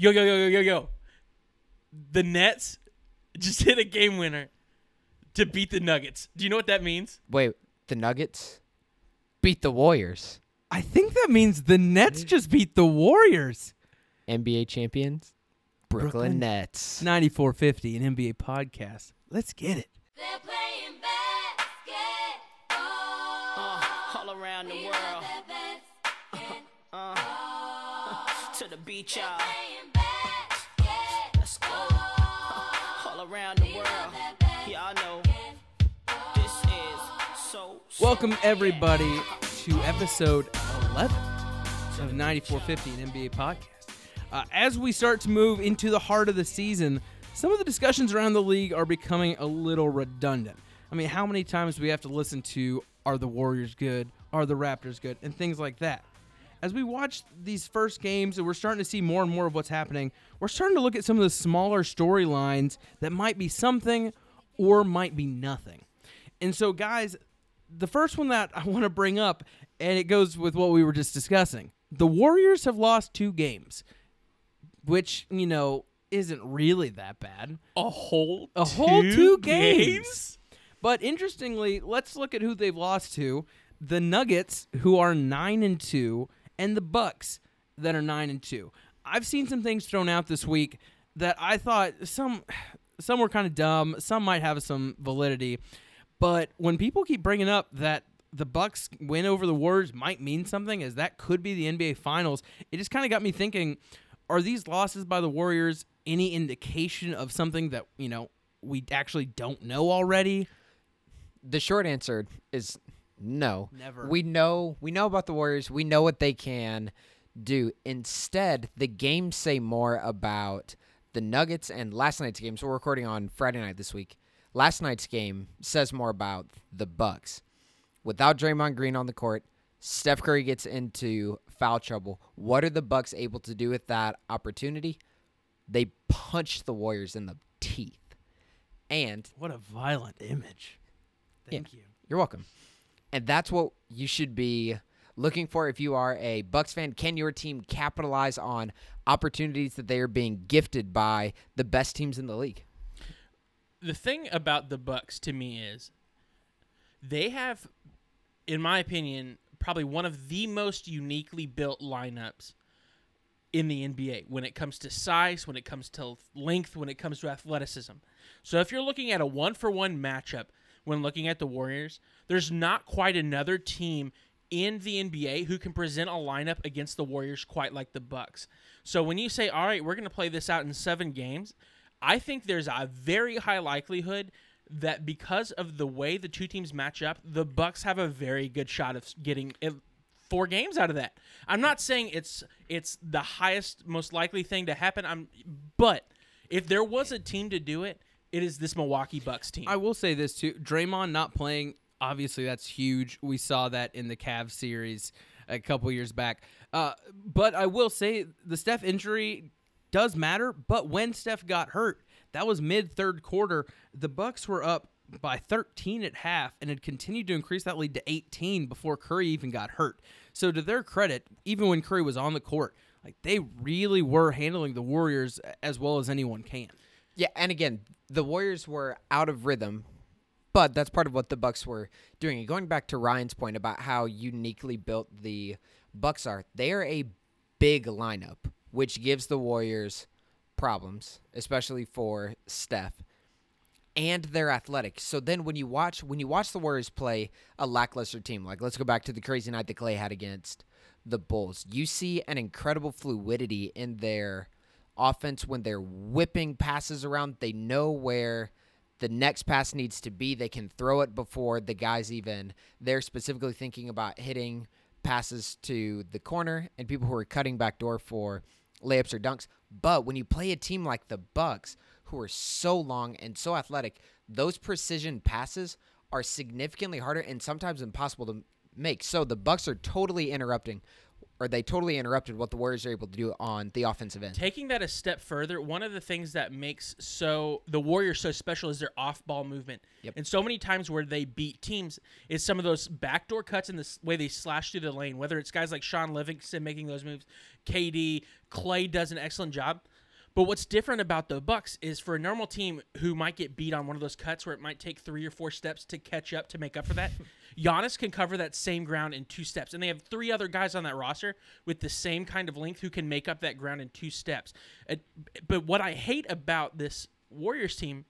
Yo, yo, yo, yo, yo, yo. The Nets just hit a game winner to beat the Nuggets. Do you know what that means? Wait, the Nuggets beat the Warriors. I think that means the Nets just beat the Warriors. NBA champions, Brooklyn, Brooklyn. Nets. 9450, an NBA podcast. Let's get it. They're playing basketball. Uh, all around the world. love that basketball. Uh, to the beach, y'all. Welcome, everybody, to episode 11 of 9450, an NBA podcast. Uh, as we start to move into the heart of the season, some of the discussions around the league are becoming a little redundant. I mean, how many times do we have to listen to are the Warriors good? Are the Raptors good? And things like that. As we watch these first games and we're starting to see more and more of what's happening, we're starting to look at some of the smaller storylines that might be something or might be nothing. And so, guys, the first one that I want to bring up, and it goes with what we were just discussing. The Warriors have lost two games, which, you know, isn't really that bad. A whole A whole two games. games? But interestingly, let's look at who they've lost to. The Nuggets, who are 9 and 2, and the Bucks that are 9 and 2. I've seen some things thrown out this week that I thought some some were kind of dumb, some might have some validity. But when people keep bringing up that the Bucks win over the Warriors might mean something as that could be the NBA finals, it just kind of got me thinking are these losses by the Warriors any indication of something that, you know, we actually don't know already? The short answer is no. Never. We know we know about the Warriors. We know what they can do. Instead, the games say more about the Nuggets and last night's game. So we're recording on Friday night this week. Last night's game says more about the Bucks. Without Draymond Green on the court, Steph Curry gets into foul trouble. What are the Bucks able to do with that opportunity? They punch the Warriors in the teeth. And What a violent image. Thank you. you're welcome. And that's what you should be looking for if you are a Bucks fan. Can your team capitalize on opportunities that they are being gifted by the best teams in the league? The thing about the Bucks to me is they have, in my opinion, probably one of the most uniquely built lineups in the NBA when it comes to size, when it comes to length, when it comes to athleticism. So if you're looking at a one for one matchup when looking at the Warriors, there's not quite another team in the NBA who can present a lineup against the Warriors quite like the Bucks. So when you say, "All right, we're going to play this out in 7 games," I think there's a very high likelihood that because of the way the two teams match up, the Bucks have a very good shot of getting four games out of that. I'm not saying it's it's the highest most likely thing to happen. I'm but if there was a team to do it, it is this Milwaukee Bucks team. I will say this too. Draymond not playing, obviously that's huge. We saw that in the Cavs series a couple years back. Uh, but I will say the Steph injury does matter. But when Steph got hurt, that was mid third quarter. The Bucks were up by 13 at half and had continued to increase that lead to 18 before Curry even got hurt. So to their credit, even when Curry was on the court, like they really were handling the Warriors as well as anyone can. Yeah, and again, the Warriors were out of rhythm, but that's part of what the Bucks were doing. And going back to Ryan's point about how uniquely built the Bucks are, they are a big lineup, which gives the Warriors problems, especially for Steph. And they're athletic. So then when you watch when you watch the Warriors play a lackluster team, like let's go back to the crazy night that Clay had against the Bulls, you see an incredible fluidity in their offense when they're whipping passes around. They know where the next pass needs to be. They can throw it before the guys even they're specifically thinking about hitting passes to the corner and people who are cutting back door for layups or dunks. But when you play a team like the Bucks, who are so long and so athletic, those precision passes are significantly harder and sometimes impossible to make. So the Bucks are totally interrupting or they totally interrupted what the Warriors are able to do on the offensive end. Taking that a step further, one of the things that makes so the Warriors so special is their off-ball movement. Yep. And so many times where they beat teams is some of those backdoor cuts and the way they slash through the lane. Whether it's guys like Shaun Livingston making those moves, KD, Clay does an excellent job. But what's different about the Bucks is for a normal team who might get beat on one of those cuts where it might take three or four steps to catch up to make up for that. Giannis can cover that same ground in two steps, and they have three other guys on that roster with the same kind of length who can make up that ground in two steps. Uh, But what I hate about this Warriors team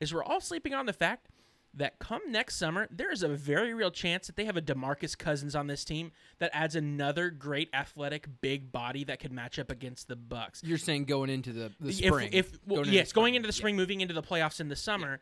is we're all sleeping on the fact that come next summer, there is a very real chance that they have a DeMarcus Cousins on this team that adds another great athletic big body that could match up against the Bucks. You're saying going into the, the spring. If, well, Going into yes, the going spring. into the spring, moving into the playoffs in the summer.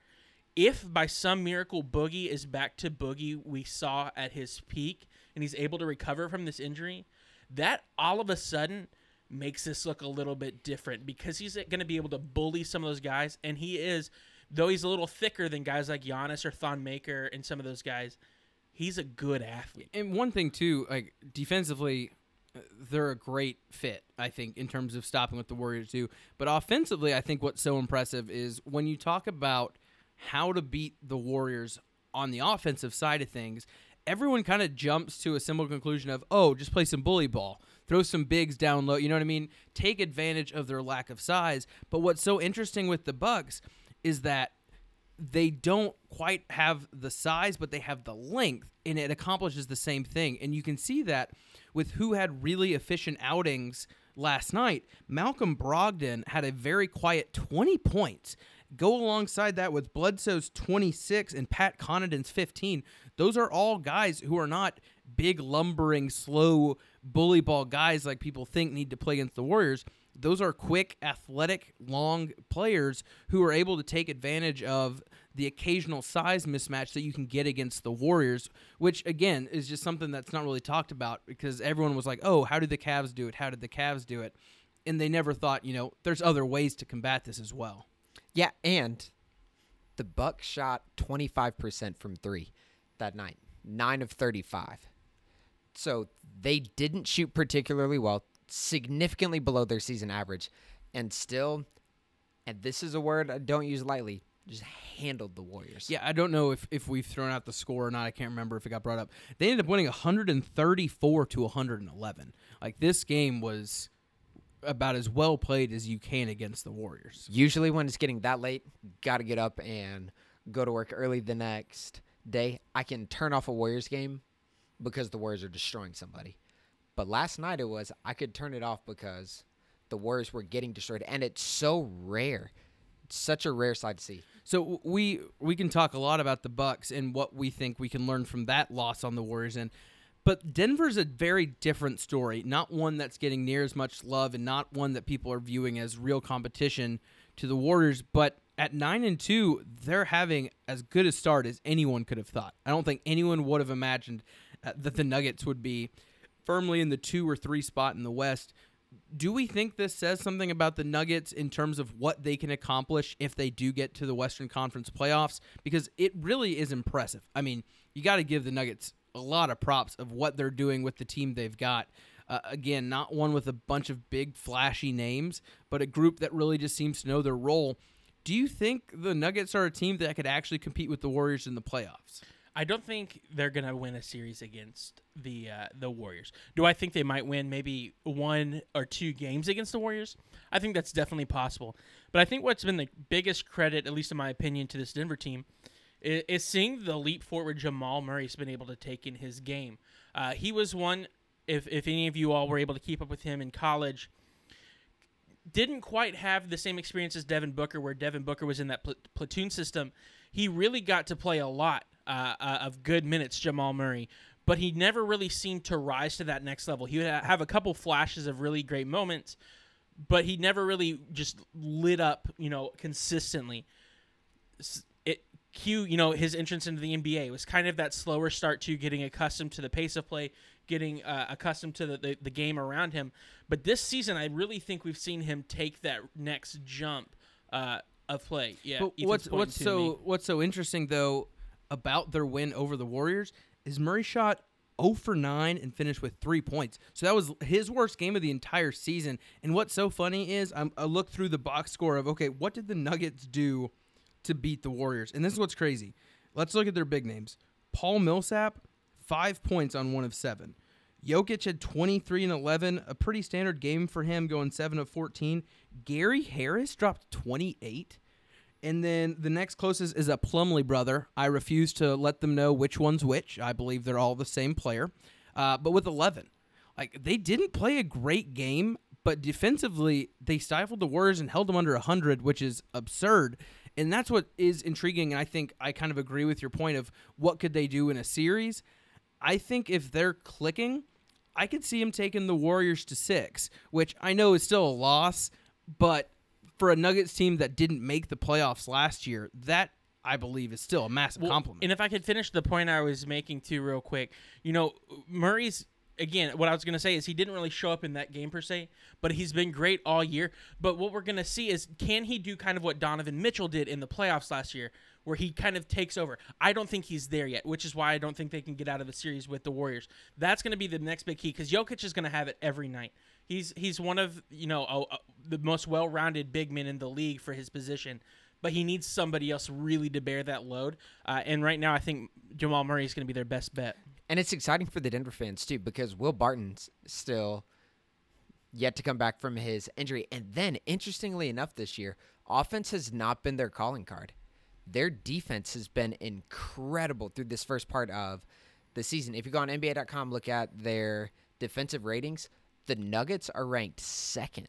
If by some miracle Boogie is back to Boogie we saw at his peak and he's able to recover from this injury, that all of a sudden makes this look a little bit different because he's going to be able to bully some of those guys, and he is, though he's a little thicker than guys like Giannis or Thon Maker and some of those guys. He's a good athlete. And one thing too, like defensively, they're a great fit. I think in terms of stopping what the Warriors do. But offensively, I think what's so impressive is when you talk about how to beat the Warriors on the offensive side of things. Everyone kind of jumps to a simple conclusion of, oh, just play some bully ball, throw some bigs down low. You know what I mean? Take advantage of their lack of size. But what's so interesting with the Bucks is that they don't quite have the size, but they have the length, and it accomplishes the same thing. And you can see that with who had really efficient outings last night. Malcolm Brogdon had a very quiet 20 points. Go alongside that with Bledsoe's 26 and Pat Connaughton's 15. Those are all guys who are not big, lumbering, slow bully ball guys like people think need to play against the Warriors those are quick, athletic, long players who are able to take advantage of the occasional size mismatch that you can get against the Warriors, which again is just something that's not really talked about because everyone was like, "Oh, how did the Cavs do it? How did the Cavs do it?" And they never thought, you know, there's other ways to combat this as well. Yeah, and the Bucks shot 25% from 3 that night. 9 of 35. So they didn't shoot particularly well, significantly below their season average, and still and this is a word I don't use lightly, just handled the Warriors. Yeah, I don't know if, if we've thrown out the score or not. I can't remember if it got brought up. They ended up winning 134 to 111. Like this game was about as well played as you can against the Warriors. Usually when it's getting that late, got to get up and go to work early the next day. I can turn off a Warriors game because the Warriors are destroying somebody. But last night it was I could turn it off because the Warriors were getting destroyed and it's so rare. It's such a rare sight to see. So we we can talk a lot about the Bucks and what we think we can learn from that loss on the Warriors and but Denver's a very different story, not one that's getting near as much love and not one that people are viewing as real competition to the Warriors, but at 9 and 2, they're having as good a start as anyone could have thought. I don't think anyone would have imagined uh, that the Nuggets would be firmly in the 2 or 3 spot in the West do we think this says something about the Nuggets in terms of what they can accomplish if they do get to the Western Conference playoffs? Because it really is impressive. I mean, you got to give the Nuggets a lot of props of what they're doing with the team they've got. Uh, again, not one with a bunch of big, flashy names, but a group that really just seems to know their role. Do you think the Nuggets are a team that could actually compete with the Warriors in the playoffs? I don't think they're gonna win a series against the uh, the Warriors. Do I think they might win maybe one or two games against the Warriors? I think that's definitely possible. But I think what's been the biggest credit, at least in my opinion, to this Denver team is, seeing the leap forward Jamal Murray's been able to take in his game. Uh, he was one. If if any of you all were able to keep up with him in college, didn't quite have the same experience as Devin Booker, where Devin Booker was in that pl- platoon system. He really got to play a lot uh, uh, of good minutes, Jamal Murray, but he never really seemed to rise to that next level. He would ha- have a couple flashes of really great moments, but he never really just lit up, you know, consistently. Q, you know, his entrance into the NBA was kind of that slower start to getting accustomed to the pace of play, getting uh, accustomed to the, the, the game around him. But this season, I really think we've seen him take that next jump uh, of play. Yeah. But Ethan's what's what's so me. what's so interesting though about their win over the Warriors is Murray shot 0 for 9 and finished with three points. So that was his worst game of the entire season. And what's so funny is I'm, I look through the box score of okay, what did the Nuggets do to beat the Warriors? And this is what's crazy. Let's look at their big names. Paul Millsap, five points on one of seven. Jokic had 23 and 11, a pretty standard game for him, going 7 of 14. Gary Harris dropped 28. And then the next closest is a Plumlee brother. I refuse to let them know which one's which. I believe they're all the same player, uh, but with 11. Like, they didn't play a great game, but defensively, they stifled the Warriors and held them under 100, which is absurd. And that's what is intriguing. And I think I kind of agree with your point of what could they do in a series. I think if they're clicking, I could see him taking the Warriors to six, which I know is still a loss, but for a Nuggets team that didn't make the playoffs last year, that I believe is still a massive Well, compliment. And if I could finish the point I was making too, real quick, you know, Murray's again. What I was going to say is he didn't really show up in that game per se, but he's been great all year. But what we're going to see is can he do kind of what Donovan Mitchell did in the playoffs last year, where he kind of takes over? I don't think he's there yet, which is why I don't think they can get out of the series with the Warriors. That's going to be the next big key because Jokic is going to have it every night. He's he's one of you know a, a- the most well-rounded big men in the league for his position but he needs somebody else really to bear that load. Uh, and right now, I think Jamal Murray is going to be their best bet. And it's exciting for the Denver fans too because Will Barton's still yet to come back from his injury. And then, interestingly enough, this year, offense has not been their calling card. Their defense has been incredible through this first part of the season. If you go on NBA.com, look at their defensive ratings. The Nuggets are ranked second.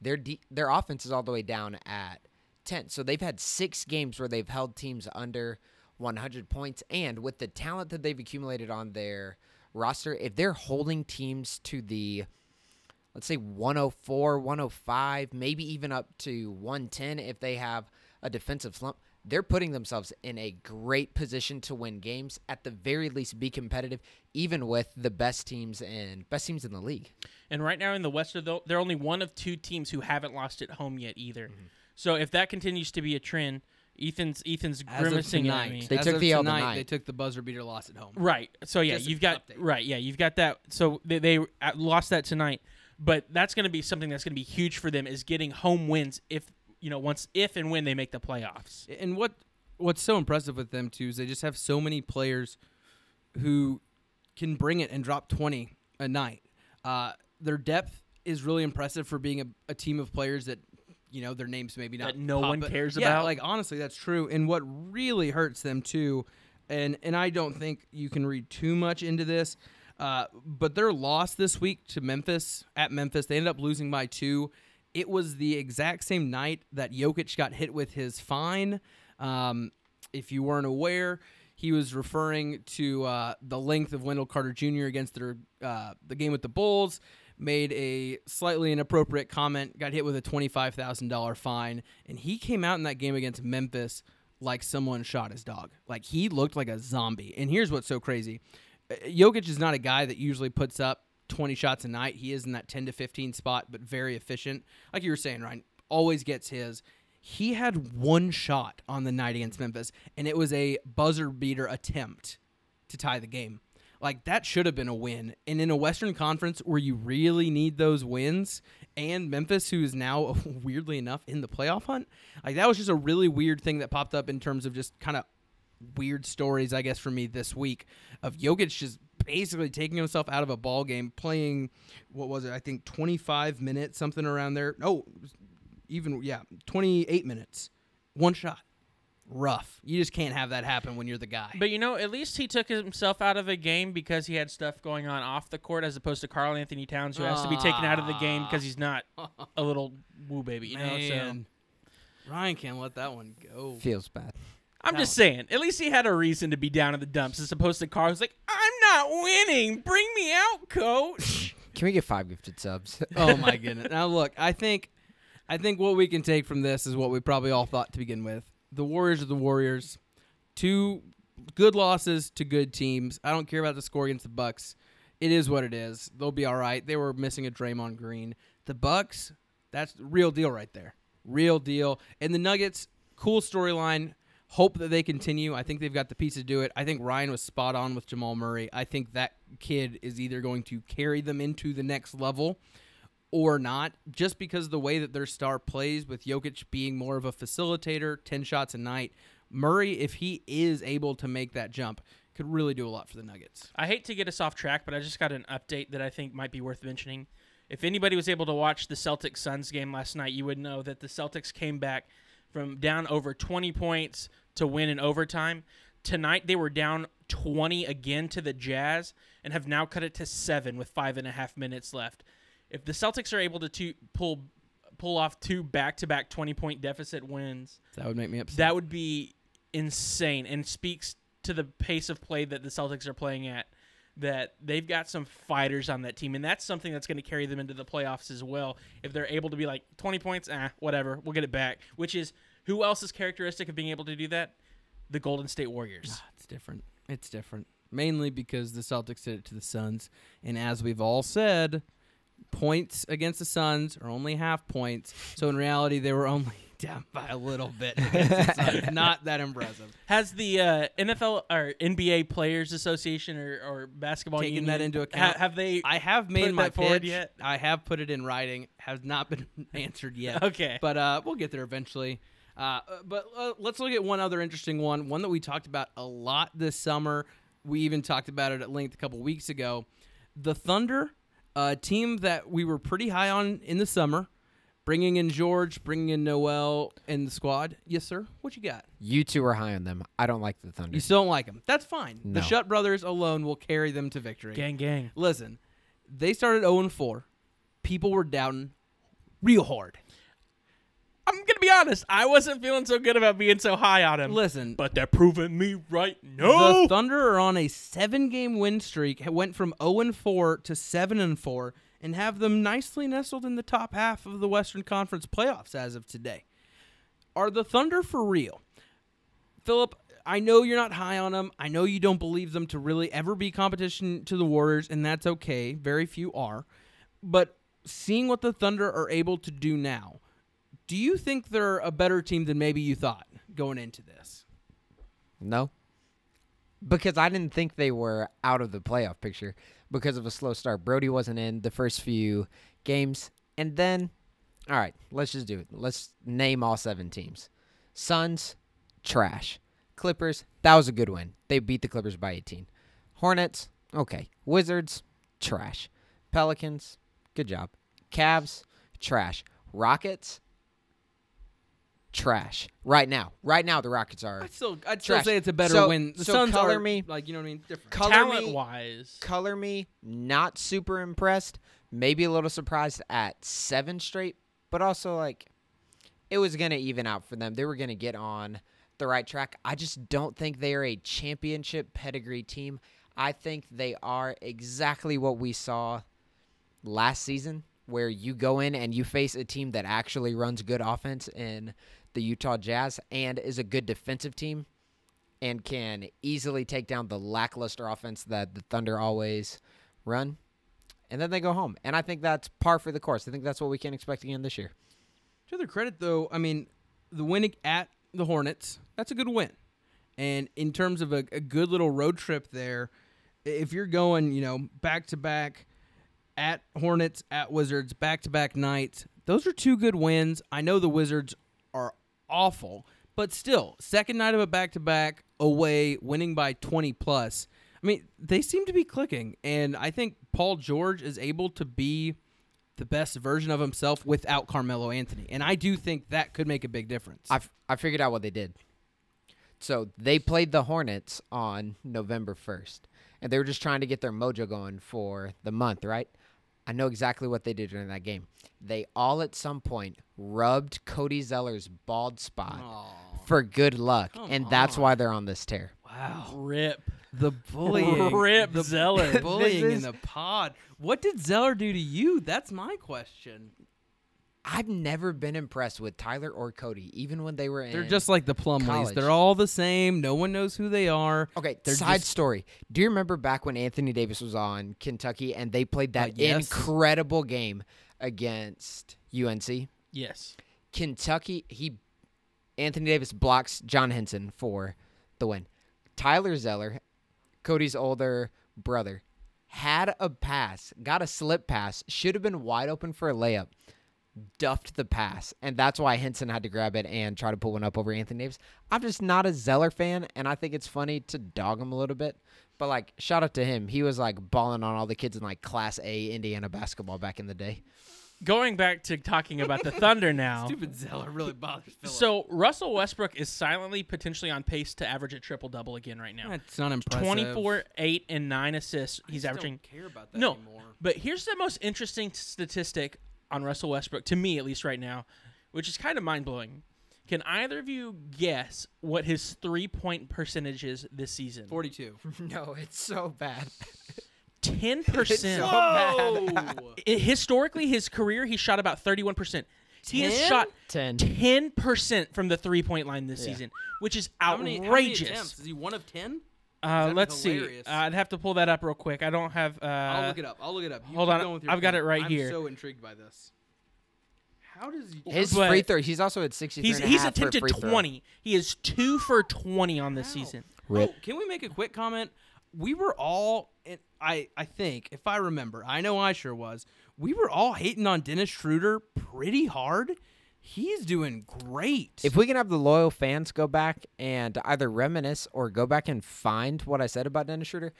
Their de- their offense is all the way down at 10. So they've had six games where they've held teams under 100 points. And with the talent that they've accumulated on their roster, if they're holding teams to the, let's say 104, 105, maybe even up to 110 if they have a defensive slump, they're putting themselves in a great position to win games, at the very least be competitive, even with the best teams and best teams in the league. And right now in the West, they're they're only one of two teams who haven't lost at home yet either. Mm-hmm. So if that continues to be a trend, Ethan's Ethan's As of grimacing at tonight, me. They as took of the L tonight, tonight. They took the buzzer beater loss at home. Right. So yeah, Just you've got update. right. Yeah, you've got that. So they, they uh, lost that tonight, but that's going to be something that's going to be huge for them is getting home wins if you know once if and when they make the playoffs. And what what's so impressive with them too is they just have so many players who can bring it and drop 20 a night. Uh, their depth is really impressive for being a, a team of players that you know their names maybe not That no pop, one but- cares yeah, about. Like honestly, that's true. And what really hurts them too, and and I don't think you can read too much into this. Uh, but their loss this week to Memphis at Memphis, they ended up losing by two. It was the exact same night that Jokic got hit with his fine. Um, if you weren't aware, he was referring to uh, the length of Wendell Carter Jr. against their uh, the game with the Bulls. Made a slightly inappropriate comment, got hit with a twenty-five thousand dollar fine, and he came out in that game against Memphis like someone shot his dog. Like he looked like a zombie. And here's what's so crazy: Uh, Jokic is not a guy that usually puts up 20 shots a night. He is in that 10 to 15 spot, but very efficient. Like you were saying, Ryan, always gets his. He had one shot on the night against Memphis, and it was a buzzer beater attempt to tie the game. Like that should have been a win. And in a Western Conference where you really need those wins, and Memphis, who is now weirdly enough in the playoff hunt, like that was just a really weird thing that popped up in terms of just kind of weird stories, I guess, for me this week of Jokic just basically taking himself out of a ball game, playing what was it? I think 25 minutes, something around there. No, even yeah, 28 minutes, one shot. Rough. You just can't have that happen when you're the guy. But you know, at least he took himself out of a game because he had stuff going on off the court, as opposed to Karl-Anthony Towns, who has to be taken out of the game because he's not a little woo baby. You know, so Man, Ryan can't let that one go. Feels bad. I'm just saying. At least he had a reason to be down in the dumps, as opposed to Karl, who's like, "I'm not winning. Bring me out, coach." Can we get five gifted subs? oh my goodness. Now look, I think I think what we can take from this is what we probably all thought to begin with. The Warriors are the Warriors. Two good losses to good teams. I don't care about the score against the Bucks. It is what it is. They'll be all right. They were missing a Draymond Green. The Bucks, that's the real deal right there. Real deal. And the Nuggets, cool storyline. Hope that they continue. I think they've got the piece to do it. I think Ryan was spot on with Jamal Murray. I think that kid is either going to carry them into the next level or not, just because of the way that their star plays with Jokic being more of a facilitator, 10 shots a night. Murray, if he is able to make that jump, could really do a lot for the Nuggets. I hate to get us off track, but I just got an update that I think might be worth mentioning. If anybody was able to watch the Celtics Suns game last night, you would know that the Celtics came back from down over 20 points to win in overtime. Tonight they were down 20 again to the Jazz and have now cut it to seven with five and a half minutes left. If the Celtics are able to two, pull pull off two back to back 20 point deficit wins, That would make me upset. that would be insane and speaks to the pace of play that the Celtics are playing at. That they've got some fighters on that team, and that's something that's going to carry them into the playoffs as well. If they're able to be like 20 points, ah, whatever, we'll get it back. Which is who else is characteristic of being able to do that? The Golden State Warriors. It's different. It's different. Mainly because the Celtics did it to the Suns. And as we've all said, points against the Suns are only half points. So in reality, they were only down by a little bit. against the Suns. Not that impressive. Has the uh, NFL or NBA Players Association or, or basketball taken union that into ha- account? have they? I have made my pitch. yet? I have put it in writing. Has not been answered yet. Okay. But uh, we'll get there eventually. Uh, uh, but uh, let's look at one other interesting one. One that we talked about a lot this summer. We even talked about it at length a couple weeks ago. The Thunder, a team that we were pretty high on in the summer, bringing in George, bringing in Noel in the squad. Yes, sir. What you got? You two are high on them. I don't like the Thunder. You still don't like them. That's fine. No. The Shutt brothers alone will carry them to victory. gang, gang. Listen, they started 0 4. People were doubting real hard. I'm gonna be honest. I wasn't feeling so good about being so high on him. Listen, but they're proving me right. No. the Thunder are on a seven game win streak, went from 0 and 4 to 7 and 4, and have them nicely nestled in the top half of the Western Conference playoffs as of today. Are the Thunder for real? Philip, I know you're not high on them. I know you don't believe them to really ever be competition to the Warriors, and that's okay. Very few are. But seeing what the Thunder are able to do now, do you think they're a better team than maybe you thought going into this? No. Because I didn't think they were out of the playoff picture because of a slow start. Brodie wasn't in the first few games. And then, all right, let's just do it. Let's name all seven teams Suns, trash. Clippers, that was a good win. They beat the Clippers by 18. Hornets, okay. Wizards, trash. Pelicans, good job. Cavs, trash. Rockets, trash. Right now. Right now, the Rockets are. I'd still, I'd still Trash. say it's a better So- win. The so Suns color are me- like you know what I mean. Different. Color Talent me- wise, color me not super impressed maybe a little surprised at seven straight but also like it was gonna even out for them they were gonna get on the right track i just don't think they are a championship pedigree team i think they are exactly what we saw last season where you go in and you face a team that actually runs good offense in the utah jazz and is a good defensive team and can easily take down the lackluster offense that the Thunder always run. And then they go home. And I think that's par for the course. I think that's what we can expect again this year. To their credit, though, I mean, the win at the Hornets, that's a good win. And in terms of a, a good little road trip there, if you're going, you know, back to back at Hornets, at Wizards, back to back nights, those are two good wins. I know the Wizards are awful, but still, second night of a back to back away, winning by 20 plus. I mean, they seem to be clicking. And I think Paul George is able to be the best version of himself without Carmelo Anthony. And I do think that could make a big difference. I, I figured out what they did. So they played the Hornets on November 1st. And they were just trying to get their mojo going for the month, right? I know exactly what they did during that game. They all at some point rubbed Cody Zeller's bald spot for good luck. Come and that's on. why they're on this tear. wow. rip. The bullying. Rip the Zeller. bullying This in is- the pod. What did Zeller do to you? That's my question. I've never been impressed with Tyler or Cody, even when they were in. They're just like the Plumlees. They're all the same. No one knows who they are. okay. they're Side just- story. Do you remember back when Anthony Davis was on Kentucky and they played that Uh, yes. incredible game against UNC? Yes. Kentucky, he Anthony Davis blocks John Henson for the win. Tyler Zeller, Cody's older brother, had a pass, got a slip pass, should have been wide open for a layup, duffed the pass, and that's why Henson had to grab it and try to pull one up over Anthony Davis. I'm just not a Zeller fan, and I think it's funny to dog him a little bit. But like, shout out to him. He was like balling on all the kids in like Class A Indiana basketball back in the day. Going back to talking about the Thunder now. Stupid Zeller really bothers Philip. So Russell Westbrook is silently potentially on pace to average a triple double again right now. That's not impressive. 24, 8, and 9 assists. I He's just averaging. Don't care about that No, anymore. but here's the most interesting statistic on Russell Westbrook, to me at least right now, which is kind of mind blowing. Can either of you guess what his three point percentage is this season? Forty-two. no, it's so bad. 10%. so Whoa! Historically, his career, he shot about 31%. He has 10? shot 10. 10% from the three point line this Yeah. season, which is How many- how many outrageous. attempts? Is he one of ten? Uh, let's see. Uh, I'd have to pull that up real quick. I don't have. Uh, I'll look it up. I'll look it up. You hold on, with your I've got it right here. I'm so intrigued by this. How does he? His But- free throw, he's also at sixty. He's and he's attempted free throw. 20. He is two for 20 on this How? season. Rip. Oh, can we make a quick comment? We were all, and I I think if I remember, I know I sure was. We were all hating on Dennis Schroeder pretty hard. He's doing great. If we can have the loyal fans go back and either reminisce or go back and find what I said about Dennis Schroeder,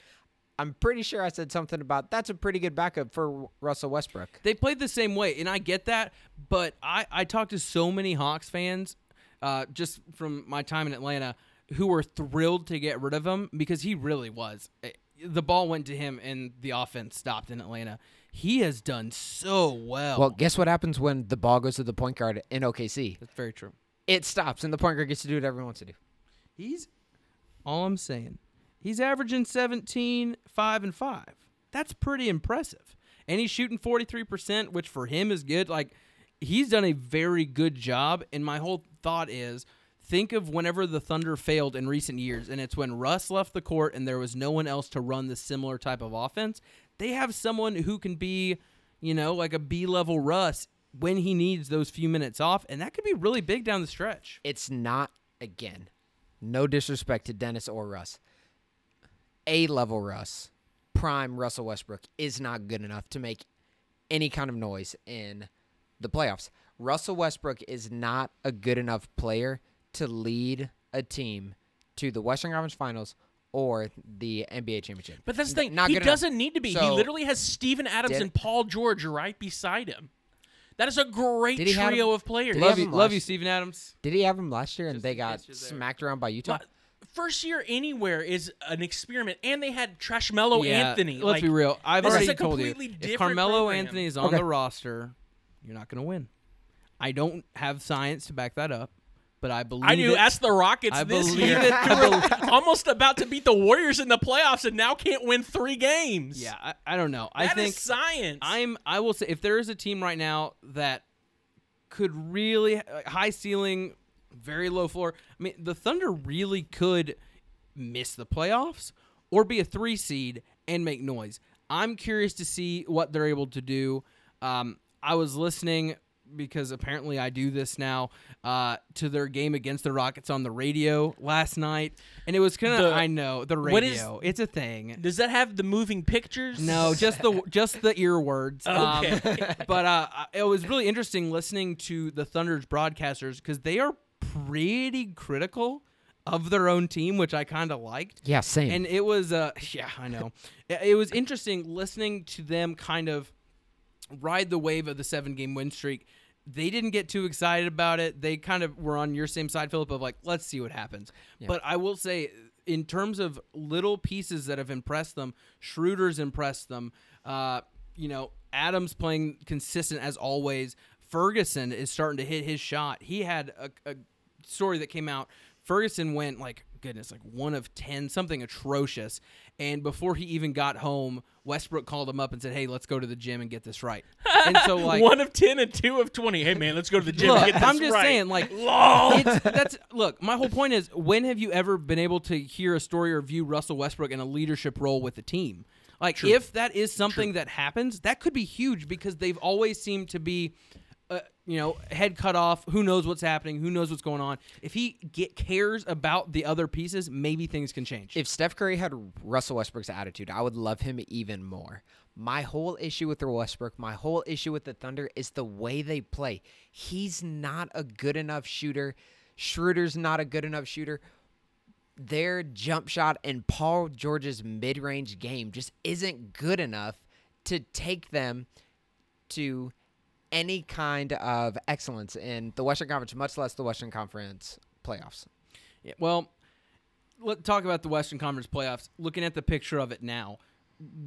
I'm pretty sure I said something about that's a pretty good backup for Russell Westbrook. they played the same way, and I get that. But I I talked to so many Hawks fans, uh, just from my time in Atlanta, who were thrilled to get rid of him because he really was. Eh, The ball went to him, and the offense stopped in Atlanta. He has done so well. Well, guess what happens when the ball goes to the point guard in OKC? that's very true. It stops, and the point guard gets to do whatever he wants to do. He's all I'm saying. He's averaging 17, 5 and 5. That's pretty impressive. And he's shooting 43%, which for him is good. Like he's done a very good job and my whole thought is think of whenever the Thunder failed in recent years and it's when Russ left the court and there was no one else to run the similar type of offense. They have someone who can be, you know, like a B-level Russ when he needs those few minutes off and that could be really big down the stretch. It's not, again, no disrespect to Dennis or Russ. A level Russ, prime Russell Westbrook, is not good enough to make any kind of noise in the playoffs. Russell Westbrook is not a good enough player to lead a team to the Western Conference Finals or the NBA championship. But that's the N- thing. not he doesn't need to be. he literally has Steven Adams Did- and Paul George right beside him. That is a great Did he have- trio of players. Love you, him love you, Steven Adams. Did he have him last year and Just they got case you're there. smacked around by Utah? But First year anywhere is an experiment, and they had Trash Trashmello Anthony. Let's like, be real. I've already told you. If Carmelo program. Anthony is on Okay. the roster, you're not going to win. I don't have science to back that up, but I believe I knew. it. Ask the Rockets I this believe year. it. almost about to beat the Warriors in the playoffs, and now can't win three games. yeah, I, I don't know. I That is think science. I'm. I will say if there is a team right now that could really uh, high ceiling, very low floor. I mean, the Thunder really could miss the playoffs or be a three seed and make noise. I'm curious to see what they're able to do. Um, I was listening because apparently I do this now uh, to their game against the Rockets on the radio last night, and it was kind of I know the what is- radio. it's a thing. Does that have the moving pictures? No, just the just the ear words. Um, Okay. but uh, it was really interesting listening to the Thunder's broadcasters because they are pretty critical of their own team, which I kind of liked. yeah, same. And it was, uh, yeah, I know. It, it was interesting listening to them kind of ride the wave of the seven game win streak. They didn't get too excited about it. They kind of were on your same side, Philip, of like, let's see what happens. But I will say, in terms of little pieces that have impressed them, Schroeder's impressed them. Uh, you know, Adams playing consistent as always. Ferguson is starting to hit his shot. He had a, a story that came out. Ferguson went like goodness, like one of ten, something atrocious. And before he even got home, Westbrook called him up and said, "Hey, let's go to the gym and get this right." And so like one of ten and two of twenty. Hey man, let's go to the gym. Look, and get this I'm just right. saying, like, it's, that's look. My whole point is, when have you ever been able to hear a story or view Russell Westbrook in a leadership role with the team? Like, if that is something that happens, that could be huge because they've always seemed to be. You know, head cut off. Who knows what's happening? Who knows what's going on? If he get cares about the other pieces, maybe things can change. If Steph Curry had Russell Westbrook's attitude, I would love him even more. My whole issue with the Westbrook, my whole issue with the Thunder is the way they play. He's not a good enough shooter. Schroeder's not a good enough shooter. Their jump shot and Paul George's mid range game just isn't good enough to take them to any kind of excellence in the Western Conference, much less the Western Conference playoffs. Yeah, well, let's talk about the Western Conference playoffs. Looking at the picture of it now,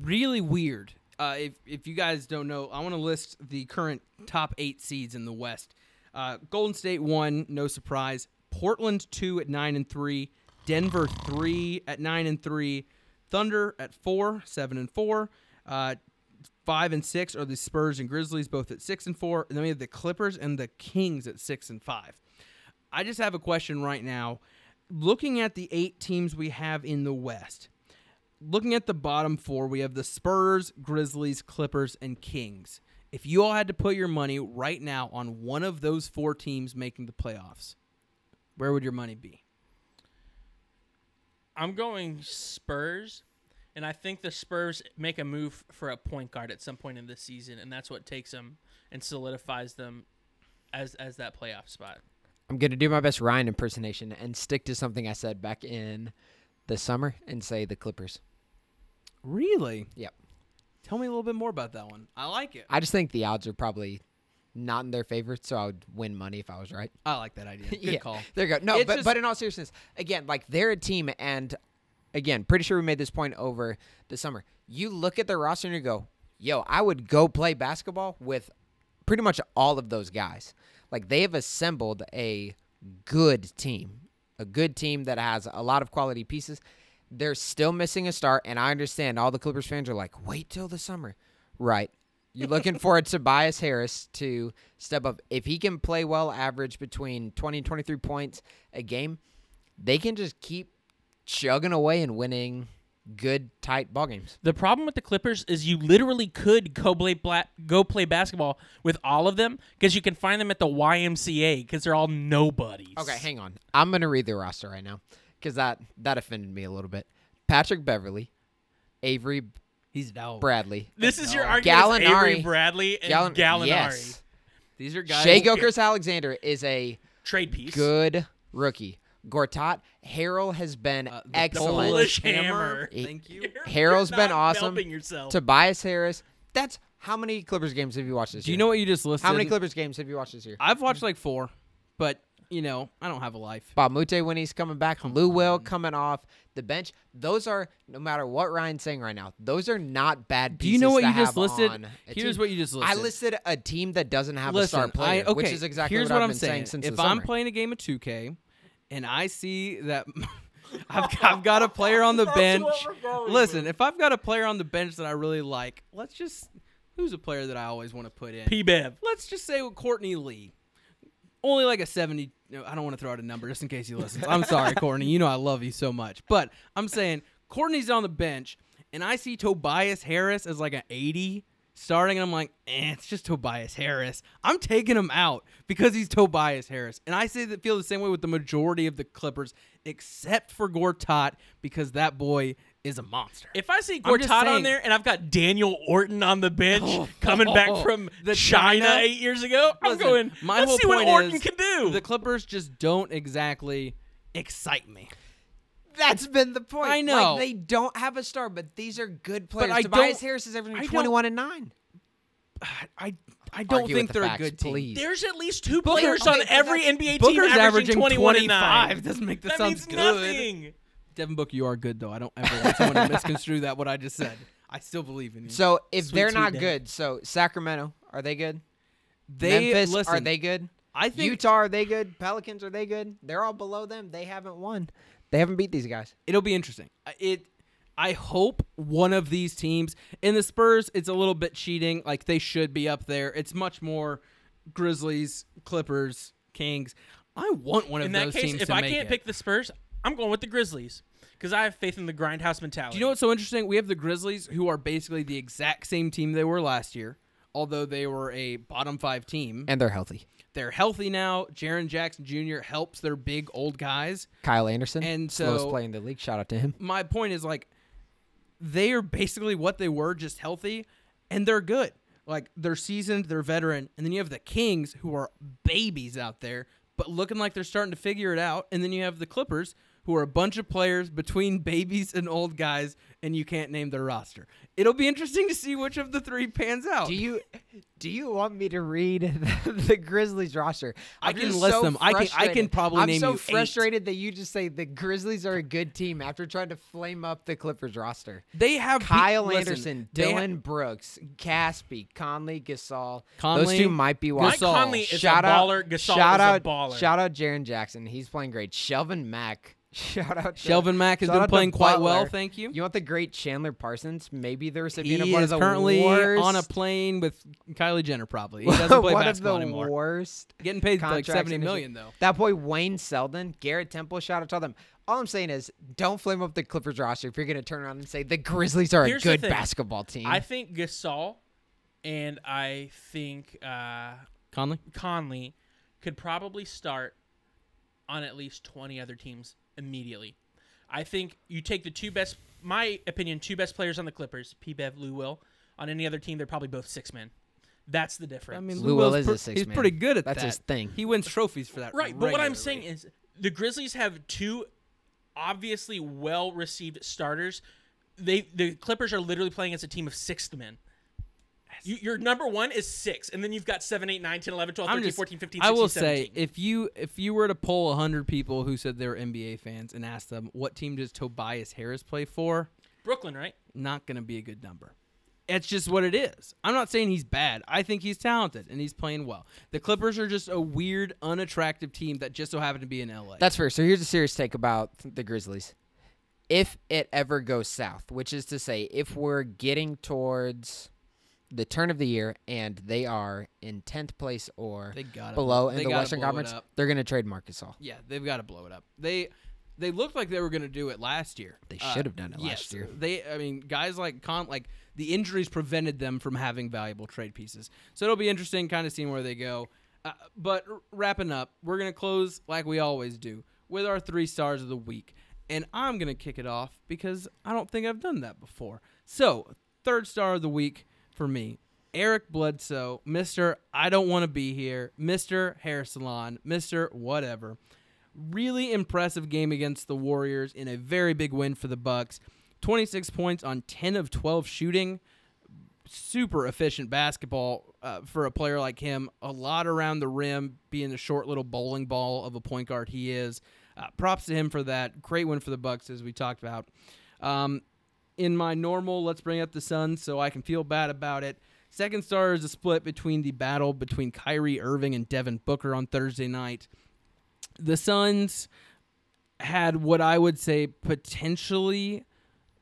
really weird. Uh, if if you guys don't know, I want to list the current top eight seeds in the West. Uh, Golden State one, no surprise. Portland two at nine and three. Denver three at nine and three. Thunder at four, seven and four. Uh, five and six are the Spurs and Grizzlies, both at six and four. And then we have the Clippers and the Kings at six and five. I just have a question right now. Looking at the eight teams we have in the West, looking at the bottom four, we have the Spurs, Grizzlies, Clippers, and Kings. If you all had to put your money right now on one of those four teams making the playoffs, where would your money be? I'm going Spurs, and I think the Spurs make a move for a point guard at some point in this season, and that's what takes them and solidifies them as as that playoff spot. I'm going to do my best Ryan impersonation and stick to something I said back in the summer and say the Clippers. Really? Yep. Tell me a little bit more about that one. I like it. I just think the odds are probably not in their favor, so I would win money if I was right. I like that idea. Good Yeah, call. There you go. No, It's but just- but in all seriousness, again, like they're a team, and again, pretty sure we made this point over the summer. You look at the roster and you go, "Yo, I would go play basketball with pretty much all of those guys." Like they have assembled a good team, a good team that has a lot of quality pieces. They're still missing a star, and I understand all the Clippers fans are like, "Wait till the summer." Right. You're looking for a Tobias Harris to step up. If he can play well, average between 20 and 23 points a game, they can just keep chugging away and winning good, tight ball games. The problem with the Clippers is you literally could go play bla- go play basketball with all of them because you can find them at the YMCA because they're all nobodies. Okay, hang on. I'm going to read the roster right now because that, that offended me a little bit. Patrick Beverley, Avery He's dope. Bradley, This is your argument. Gallinari. Gallinari, Avery Bradley, and Gallan- Gallinari. Yes. These are guys. Shai Gilgeous-Alexander is a Trade piece. good rookie. Gortat, Harrell has been Uh, the excellent. Polish hammer. Thank you. You're- been awesome. yourself. Tobias Harris. That's how many Clippers games have you watched this Do you know what you just listed? how many Clippers games have you watched this year? I've watched like four, but you know I don't have a life. Mbah Moute when he's coming back, Lou Will coming off the bench. Those are no matter what Ryan's saying right now. Those are not bad. Pieces. Do you know what you just have listed? Here's team. what you just listed. I listed a team that doesn't have Listen, a star player, I, okay, which is exactly here's what, what I've I'm been saying. saying since if the I'm summer. playing a game of 2K and I see that I've, I've got a player on the bench, listen, if I've got a player on the bench that I really like, let's just who's a player that I always want to put in? P Bev. let's just say with Courtney Lee. Only like a 70. no, I don't want to throw out a number just in case he listens. I'm sorry, Courtney. You know I love you so much. But I'm saying Courtney's on the bench, and I see Tobias Harris as like an 80 starting, and I'm like, eh, it's just Tobias Harris. I'm taking him out because he's Tobias Harris. And I say that feel the same way with the majority of the Clippers, except for Gortat, because that boy is a monster. If I see Gortat on there and I've got Daniel Orton on the bench Oh, coming back oh, from the China, China- eight years ago, I'm going. my let's whole see what Orton is can do. The Clippers just don't exactly excite me. That's been the point. I know. Like, they don't have a star, but these are good players. I Tobias don't- Harris is I averaging 21 and 9. I I don't Argue think the they're facts, a good team. please. There's at least two Booker- players okay, on but every that's- NBA team Booker's averaging averaging 21 and 9. Doesn't make that, That sounds means good. nothing. Devin Booker, you are good though. I don't ever want someone to misconstrue that what I just said. I still believe in you. So if Sweet, they're sweet not Dan. good, so Sacramento, are they good? they Memphis, listen, are they good? I think Utah, are they good? Pelicans, are they good? They're all below them. They haven't won. They haven't beat these guys. it'll be interesting. I- It. I hope one of these teams in the Spurs. It's a little bit cheating. Like they should be up there. It's much more Grizzlies, Clippers, Kings. I want one of In that those case, teams if to I make can't it. pick the Spurs, I'm going with the Grizzlies because I have faith in the grindhouse mentality. Do you know what's so interesting? We have the Grizzlies, who are basically the exact same team they were last year. Although they were a bottom five team. And they're healthy. They're healthy now. Jaren Jackson Jr. helps their big old guys. Kyle Anderson, And slowest so- play in the league. Shout out to him. My point is like they are basically what they were, just healthy, and they're good. Like they're seasoned, they're veteran, and then you have the Kings who are babies out there, but looking like they're starting to figure it out. And then you have the Clippers who are a bunch of players between babies and old guys, and you can't name their roster. It'll be interesting to see which of the three pans out. Do you do you want me to read the, the Grizzlies roster? I I'm can list so them. I can- I can probably I'm name so you eight. frustrated that you just say the Grizzlies are a good team after trying to flame up the Clippers roster. they have Kyle listen, Anderson, ha- Dillon Brooks, Casspi, Conley, Gasol. Conley, Those two might be wild. Conley is shout a out, baller. Gasol shout is out, a baller. Shout out Jaren Jackson. He's playing great. Shelvin Mack. Shout out to, Shelvin Mack has been playing quite well, thank you. You want the great Chandler Parsons? Maybe the recipient He of one is of the currently worst, on a plane with Kylie Jenner. Probably he doesn't play one basketball of the anymore. worst Getting paid like contracts seventy in history. million though. That boy Wayne Selden, Garrett Temple, shout out to them. All I'm saying is, don't flame up the Clippers roster if you're going to turn around and say the Grizzlies are Here's a good basketball team. I think Gasol and I think uh, Conley. Conley could probably start on at least 20 other teams immediately. I think you take the two best, my opinion, two best players on the Clippers, P. Bev, Lou Will. On any other team, they're probably both six men. That's the difference. I mean, Lou Lou Will Will's is a pre- six He's man. pretty good at That's that. That's his thing. He wins trophies for that. right. But what I'm saying is the Grizzlies have two obviously well received starters. They the Clippers are literally playing as a team of six men. You, your number one is six, and then you've got 7, 8, 9, 10, 11, 12, 13, I'm just, 14, 15, I will 17. say, if you if you were to poll hundred people who said they were NBA fans and ask them what team does Tobias Harris play for, Brooklyn, right? not going to be a good number. It's just what it is. I'm not saying he's bad. I think he's talented and he's playing well. The Clippers are just a weird, unattractive team that just so happened to be in LA. That's fair. So here's a serious take about the Grizzlies. If it ever goes south, which is to say, if we're getting towards the turn of the year and they are in 10th place or they got below in the Western Conference, they're going to trade Marc Gasol. Yeah, they've got to blow it up. They they looked like they were going to do it last year. They Uh, should have done it last year. They, I mean, guys like Con, like the injuries prevented them from having valuable trade pieces. So it'll be interesting, kind of seeing where they go. Uh, but wrapping up, we're gonna close like we always do with our three stars of the week, and I'm gonna kick it off because I don't think I've done that before. So third star of the week for me. Eric Bledsoe, Mr. I don't want to be here, Mr. Hair Salon, Mr. Whatever really impressive game against the Warriors in a very big win for the Bucks. 26 points on 10 of 12 shooting. Super efficient basketball uh, for a player like him. A lot around the rim, being the short little bowling ball of a point guard he is. Uh, props to him for that. Great win for the Bucks, as we talked about. Um, in my normal, let's bring up the Suns so I can feel bad about it. Second star is a split between the battle between Kyrie Irving and Devin Booker on Thursday night the Suns had what I would say potentially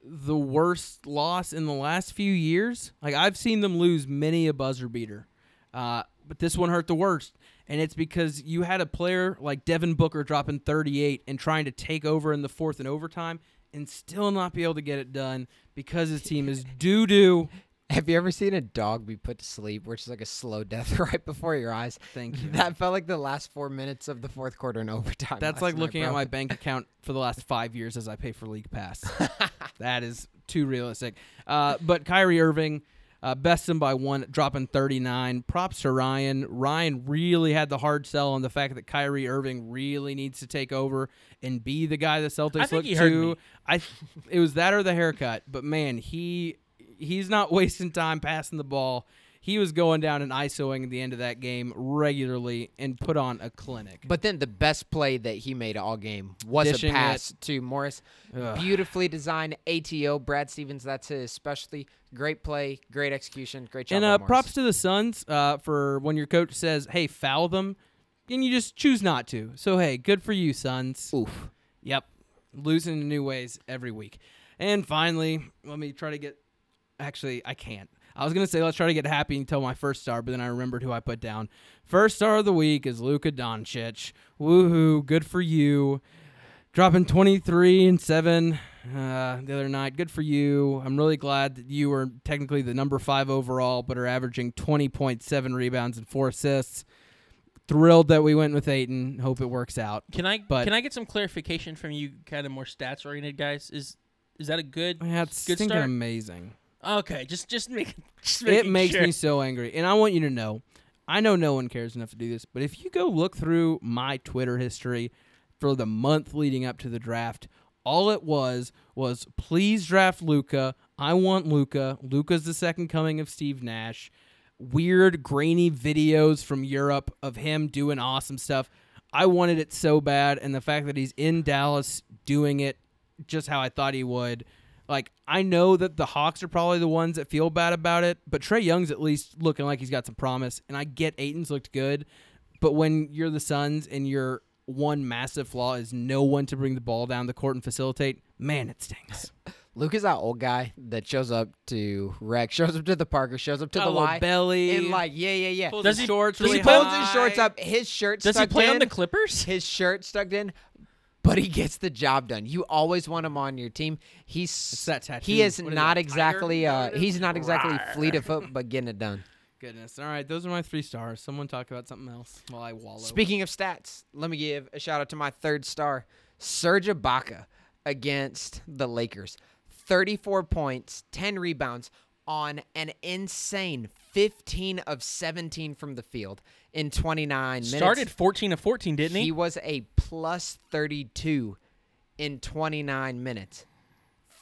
the worst loss in the last few years. Like I've seen them lose many a buzzer beater, uh, but this one hurt the worst. And it's because you had a player like Devin Booker dropping 38 and trying to take over in the fourth and overtime and still not be able to get it done because his team is doo doo. Have you ever seen a dog be put to sleep, which is like a slow death right before your eyes? Thank you. That felt like the last four minutes of the fourth quarter in overtime. That's like night, looking at my bank account for the last five years as I pay for League Pass. that is too realistic. Uh, but Kyrie Irving, uh, best him by one, dropping 39. Props to Ryan. Ryan really had the hard sell on the fact that Kyrie Irving really needs to take over and be the guy the Celtics I think look to. me. I, it was that or the haircut. But man, he he's not wasting time passing the ball. He was going down and ISOing at the end of that game regularly and put on a clinic. But then the best play that he made all game was Dishing a pass to Morris. Ugh. Beautifully designed ATO. Brad Stevens, that's his specialty. Great play, great execution, great job. And uh, props to the Suns uh, for when your coach says, "Hey, foul them," and you just choose not to. So hey, good for you, Suns. Oof. Yep, losing in new ways every week. And finally, let me try to get. Actually, I can't. I was gonna say let's try to get happy until my first star, but then I remembered who I put down. First star of the week is Luka Doncic. Woohoo! Good for you. Dropping 23 and seven uh, the other night. Good for you. I'm really glad that you were technically the number five overall, but are averaging 20.7 rebounds and four assists. Thrilled that we went with Ayton. Hope it works out. Can I But- can I get some clarification from you, kind of more stats oriented guys? Is is that a good? Yeah, it's Good start. amazing. Okay, just just make. Just It makes sure. me so angry. And I want you to know, I know no one cares enough to do this, but if you go look through my Twitter history for the month leading up to the draft, all it was was please draft Luka. I want Luka. Luka's the second coming of Steve Nash. Weird grainy videos from Europe of him doing awesome stuff. I wanted it so bad and the fact that he's in Dallas doing it just how I thought he would. Like I know that the Hawks are probably the ones that feel bad about it, but Trae Young's at least looking like he's got some promise, and I get Ayton's looked good, but when you're the Suns and your one massive flaw is no one to bring the ball down the court and facilitate, man, it stings. Luke is that old guy that shows up to rec, shows up to the Parker, shows up to Got the a little Y, belly, and like yeah, yeah, yeah. pulls Does his he- shorts does he really he pulls his shorts up, his shirt Does he play in, on the Clippers? his shirt stuck in, but he gets the job done. You always want him on your team. He's he is What not exactly tiger? Is that uh what it is? he's not exactly fleet of foot, but getting it done. Goodness. All right, those are my three stars. Someone talk about something else while I wallow. Speaking of stats, let me give a shout out to my third star, Serge Ibaka, against the Lakers. 34 points, 10 rebounds on an insane 15 of 17 from the field in 29 minutes. Started 14 of 14, didn't he? He was a plus 32 in 29 minutes.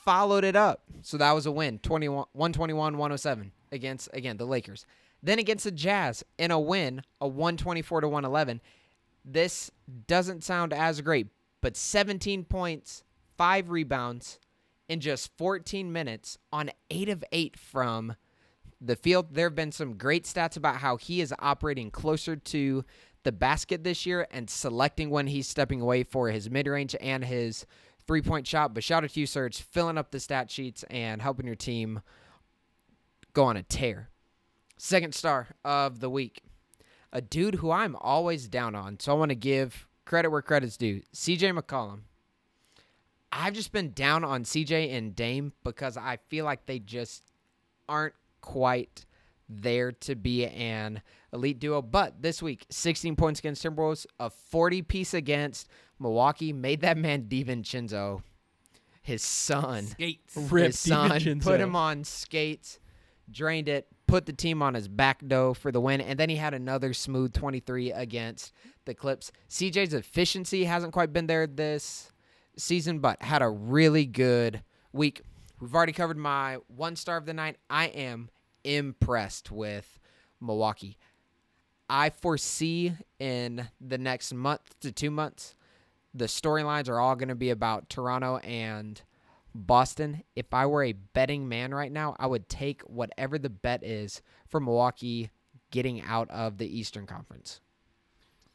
Followed it up. So that was a win. 21 121 107 against again the Lakers. Then against the Jazz in a win, a 124 to 111. This doesn't sound as great, but 17 points, 5 rebounds in just 14 minutes on 8 of 8 from the field. There have been some great stats about how he is operating closer to the basket this year and selecting when he's stepping away for his mid range and his three point shot. But shout out to you, Serge, filling up the stat sheets and helping your team go on a tear. Second star of the week, a dude who I'm always down on. So I want to give credit where credit's due. CJ McCollum. I've just been down on CJ and Dame because I feel like they just aren't quite there to be an elite duo. But this week, 16 points against Timberwolves, a 40 piece against Milwaukee, made that man DiVincenzo, his son, Skates. Rip his son, DiVincenzo. put him on skates, drained it, put the team on his back dough for the win, and then he had another smooth 23 against the Clips. CJ's efficiency hasn't quite been there this season, but had a really good week. We've already covered my one star of the night. I am impressed with Milwaukee. I foresee in the next month to two months, the storylines are all going to be about Toronto and Boston. If I were a betting man right now, I would take whatever the bet is for Milwaukee getting out of the Eastern Conference.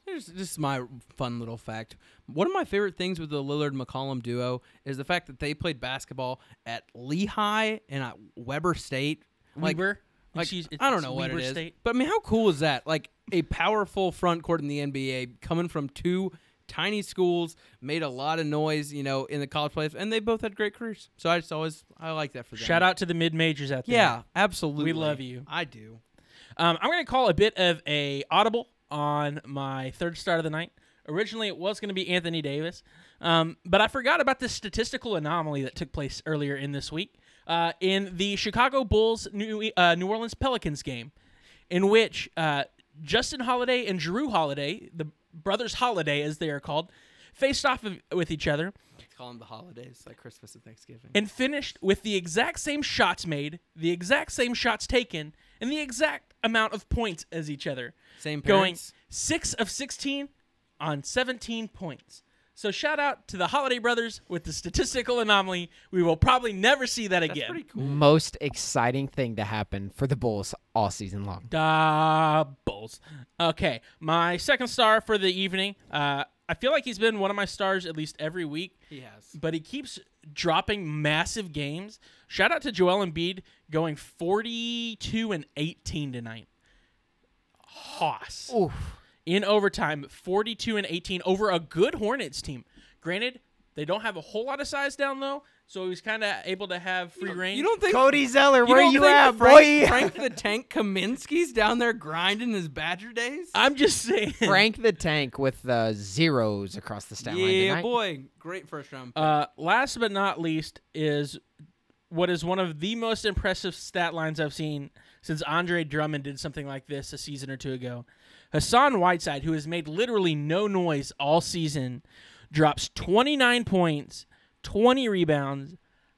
Here's this is my fun little fact. One of my favorite things with the Lillard McCollum duo is the fact that they played basketball at Lehigh and at Weber State. Like, Weber? like She's- I don't know what Weber it is, State. but I mean, how cool is that? Like a powerful front court in the NBA coming from two tiny schools, made a lot of noise, you know, in the college playoffs, and they both had great careers. So I just always I like that for them. Shout out to the mid majors out there. Yeah, absolutely. We love you. I do. Um, I'm going to call a bit of a audible on my third start of the night. Originally, it was going to be Anthony Davis, um, but I forgot about this statistical anomaly that took place earlier in this week uh, in the Chicago Bulls New, uh, New Orleans Pelicans game, in which uh, Justin Holiday and Jrue Holiday, the brothers Holiday as they are called, faced off of, with each other Let's call them the holidays, like Christmas and Thanksgiving. and finished with the exact same shots made, the exact same shots taken, and the exact amount of points as each other. Same parents. Going 6 of 16 on 17 points. So shout out to the Holiday Brothers with the statistical anomaly. We will probably never see that That's again. pretty cool. Most exciting thing to happen for the Bulls all season long. Doubles. Okay, my second star for the evening. Uh, I feel like he's been one of my stars at least every week. He has. but he keeps dropping massive games. Shout out to Joel Embiid going 42 and 18 tonight. Hoss. Oof. In overtime, 42 and 18 over a good Hornets team. Granted, They don't have a whole lot of size down low, so he was kind of able to have free range. You don't think Cody Zeller, where don't you think at, Frank, boy? Frank the Tank Kaminsky's down there grinding his Badger days. I'm just saying. Frank the Tank with uh, zeros across the stat line yeah, boy, great first round. Uh, last but not least is what is one of the most impressive stat lines I've seen since Andre Drummond did something like this a season or two ago. Hassan Whiteside, who has made literally no noise all season, drops 29 points, 20 rebounds,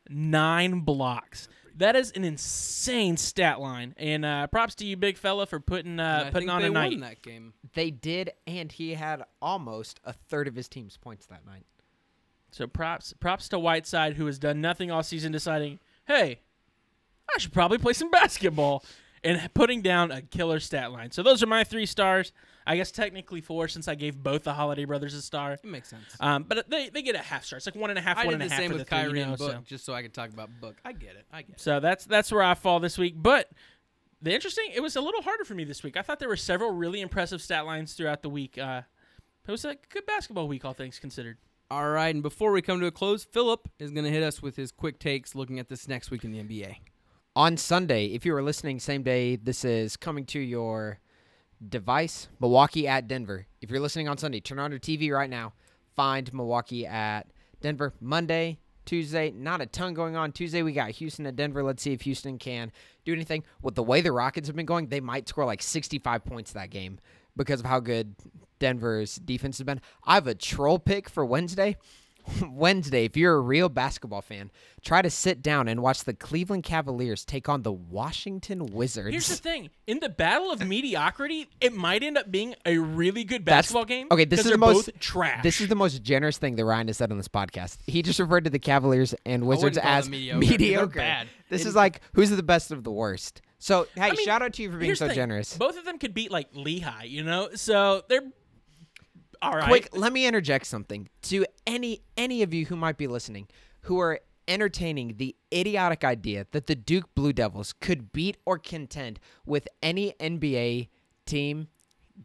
nine blocks. That is an insane stat line, and uh, props to you, big fella, for putting uh, putting on they a night. won that game. They did, and he had almost a third of his team's points that night. So props props to Whiteside who has done nothing all season deciding, "Hey, I should probably play some basketball." And putting down a killer stat line. So those are my three stars. I guess technically four since I gave both the Holiday Brothers a star. It makes sense. Um, but they, they get a half star. It's like one and a half, I one did and the a half same with the three, Kyrie you know, and Book so. just so I could talk about Book. I get it. I get it. So that's that's where I fall this week. But the interesting, it was a little harder for me this week. I thought there were several really impressive stat lines throughout the week. Uh, it was a good basketball week, all things considered. All right, and before we come to a close, Philip is going to hit us with his quick takes looking at this next week in the NBA. On Sunday, if you were listening same day, this is coming to your device, Milwaukee at Denver. If you're listening on Sunday, turn on your TV right now. Find Milwaukee at Denver. Monday, Tuesday, not a ton going on. Tuesday, we got Houston at Denver. Let's see if Houston can do anything. With the way the Rockets have been going, they might score like 65 points that game because of how good Denver's defense has been. I have a troll pick for Wednesday. Wednesday, if you're a real basketball fan, try to sit down and watch the Cleveland Cavaliers take on the Washington Wizards. Here's the thing: in the battle of mediocrity, it might end up being a really good That's- basketball game. okay, this is the most- trash. This is the most generous thing that Ryan has said on this podcast. He just referred to the Cavaliers and Wizards as mediocre. mediocre. Bad. This They- is like who's the best of the worst. So hey, I mean, shout out to you for being so generous. Both of them could beat like Lehigh, you know. So they're all right. Quick, let me interject something to any any of you who might be listening who are entertaining the idiotic idea that the Duke Blue Devils could beat or contend with any NBA team.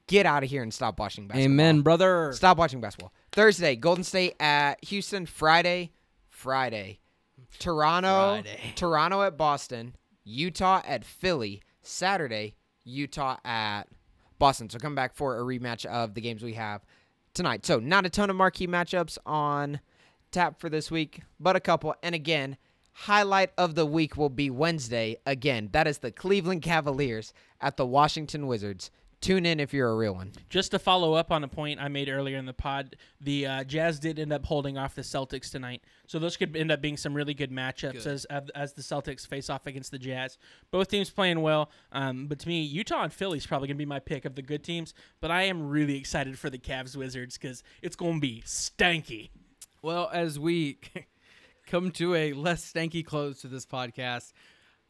Get out of here and stop watching basketball. Amen, brother. Stop watching basketball. Thursday, Golden State at Houston. Friday, Friday, Toronto, Friday. Toronto at Boston. Utah at Philly. Saturday, Utah at Boston. So come back for a rematch of the games we have tonight. So not a ton of marquee matchups on tap for this week, but a couple. And again, highlight of the week will be Wednesday. Again, that is the Cleveland Cavaliers at the Washington Wizards. Tune in if you're a real one. Just to follow up on a point I made earlier in the pod, the uh, Jazz did end up holding off the Celtics tonight, so those could end up being some really good matchups Good. as as the Celtics face off against the Jazz. Both teams playing well, um, but to me, Utah and Philly is probably gonna be my pick of the good teams. But I am really excited for the Cavs Wizards because it's gonna be stanky. Well, as we come to a less stanky close to this podcast,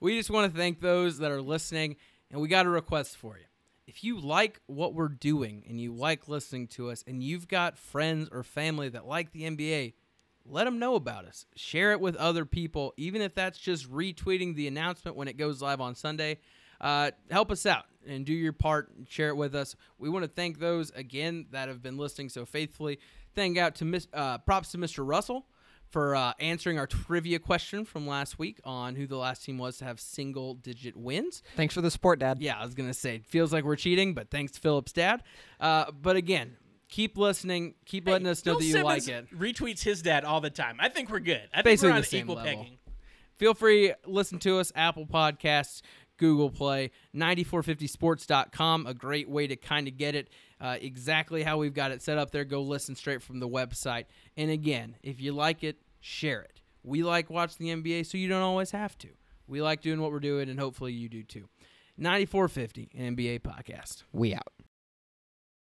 we just want to thank those that are listening, and we got a request for you. If you like what we're doing and you like listening to us, and you've got friends or family that like the NBA, let them know about us. Share it with other people, even if that's just retweeting the announcement when it goes live on Sunday. Uh, help us out and do your part. And share it with us. We want to thank those again that have been listening so faithfully. Thank out to Miss, uh, props to Mr. Russell for uh, answering our trivia question from last week on who the last team was to have single digit wins. Thanks for the support, Dad. Yeah, I was gonna say it feels like we're cheating, but thanks to Philip's dad. Uh, but again, keep listening, keep letting Hey, us know Bill that you Simmons like it. Retweets his dad all the time. I think we're good. I think Basically we're on the same equal level. pegging. Feel free listen to us Apple Podcasts, Google Play, 9450sports.com, a great way to kind of get it uh, exactly how we've got it set up there. Go listen straight from the website. And again, if you like it, share it. We like watching the NBA, so you don't always have to. We like doing what we're doing, and hopefully you do too. 9450 an NBA podcast. We out.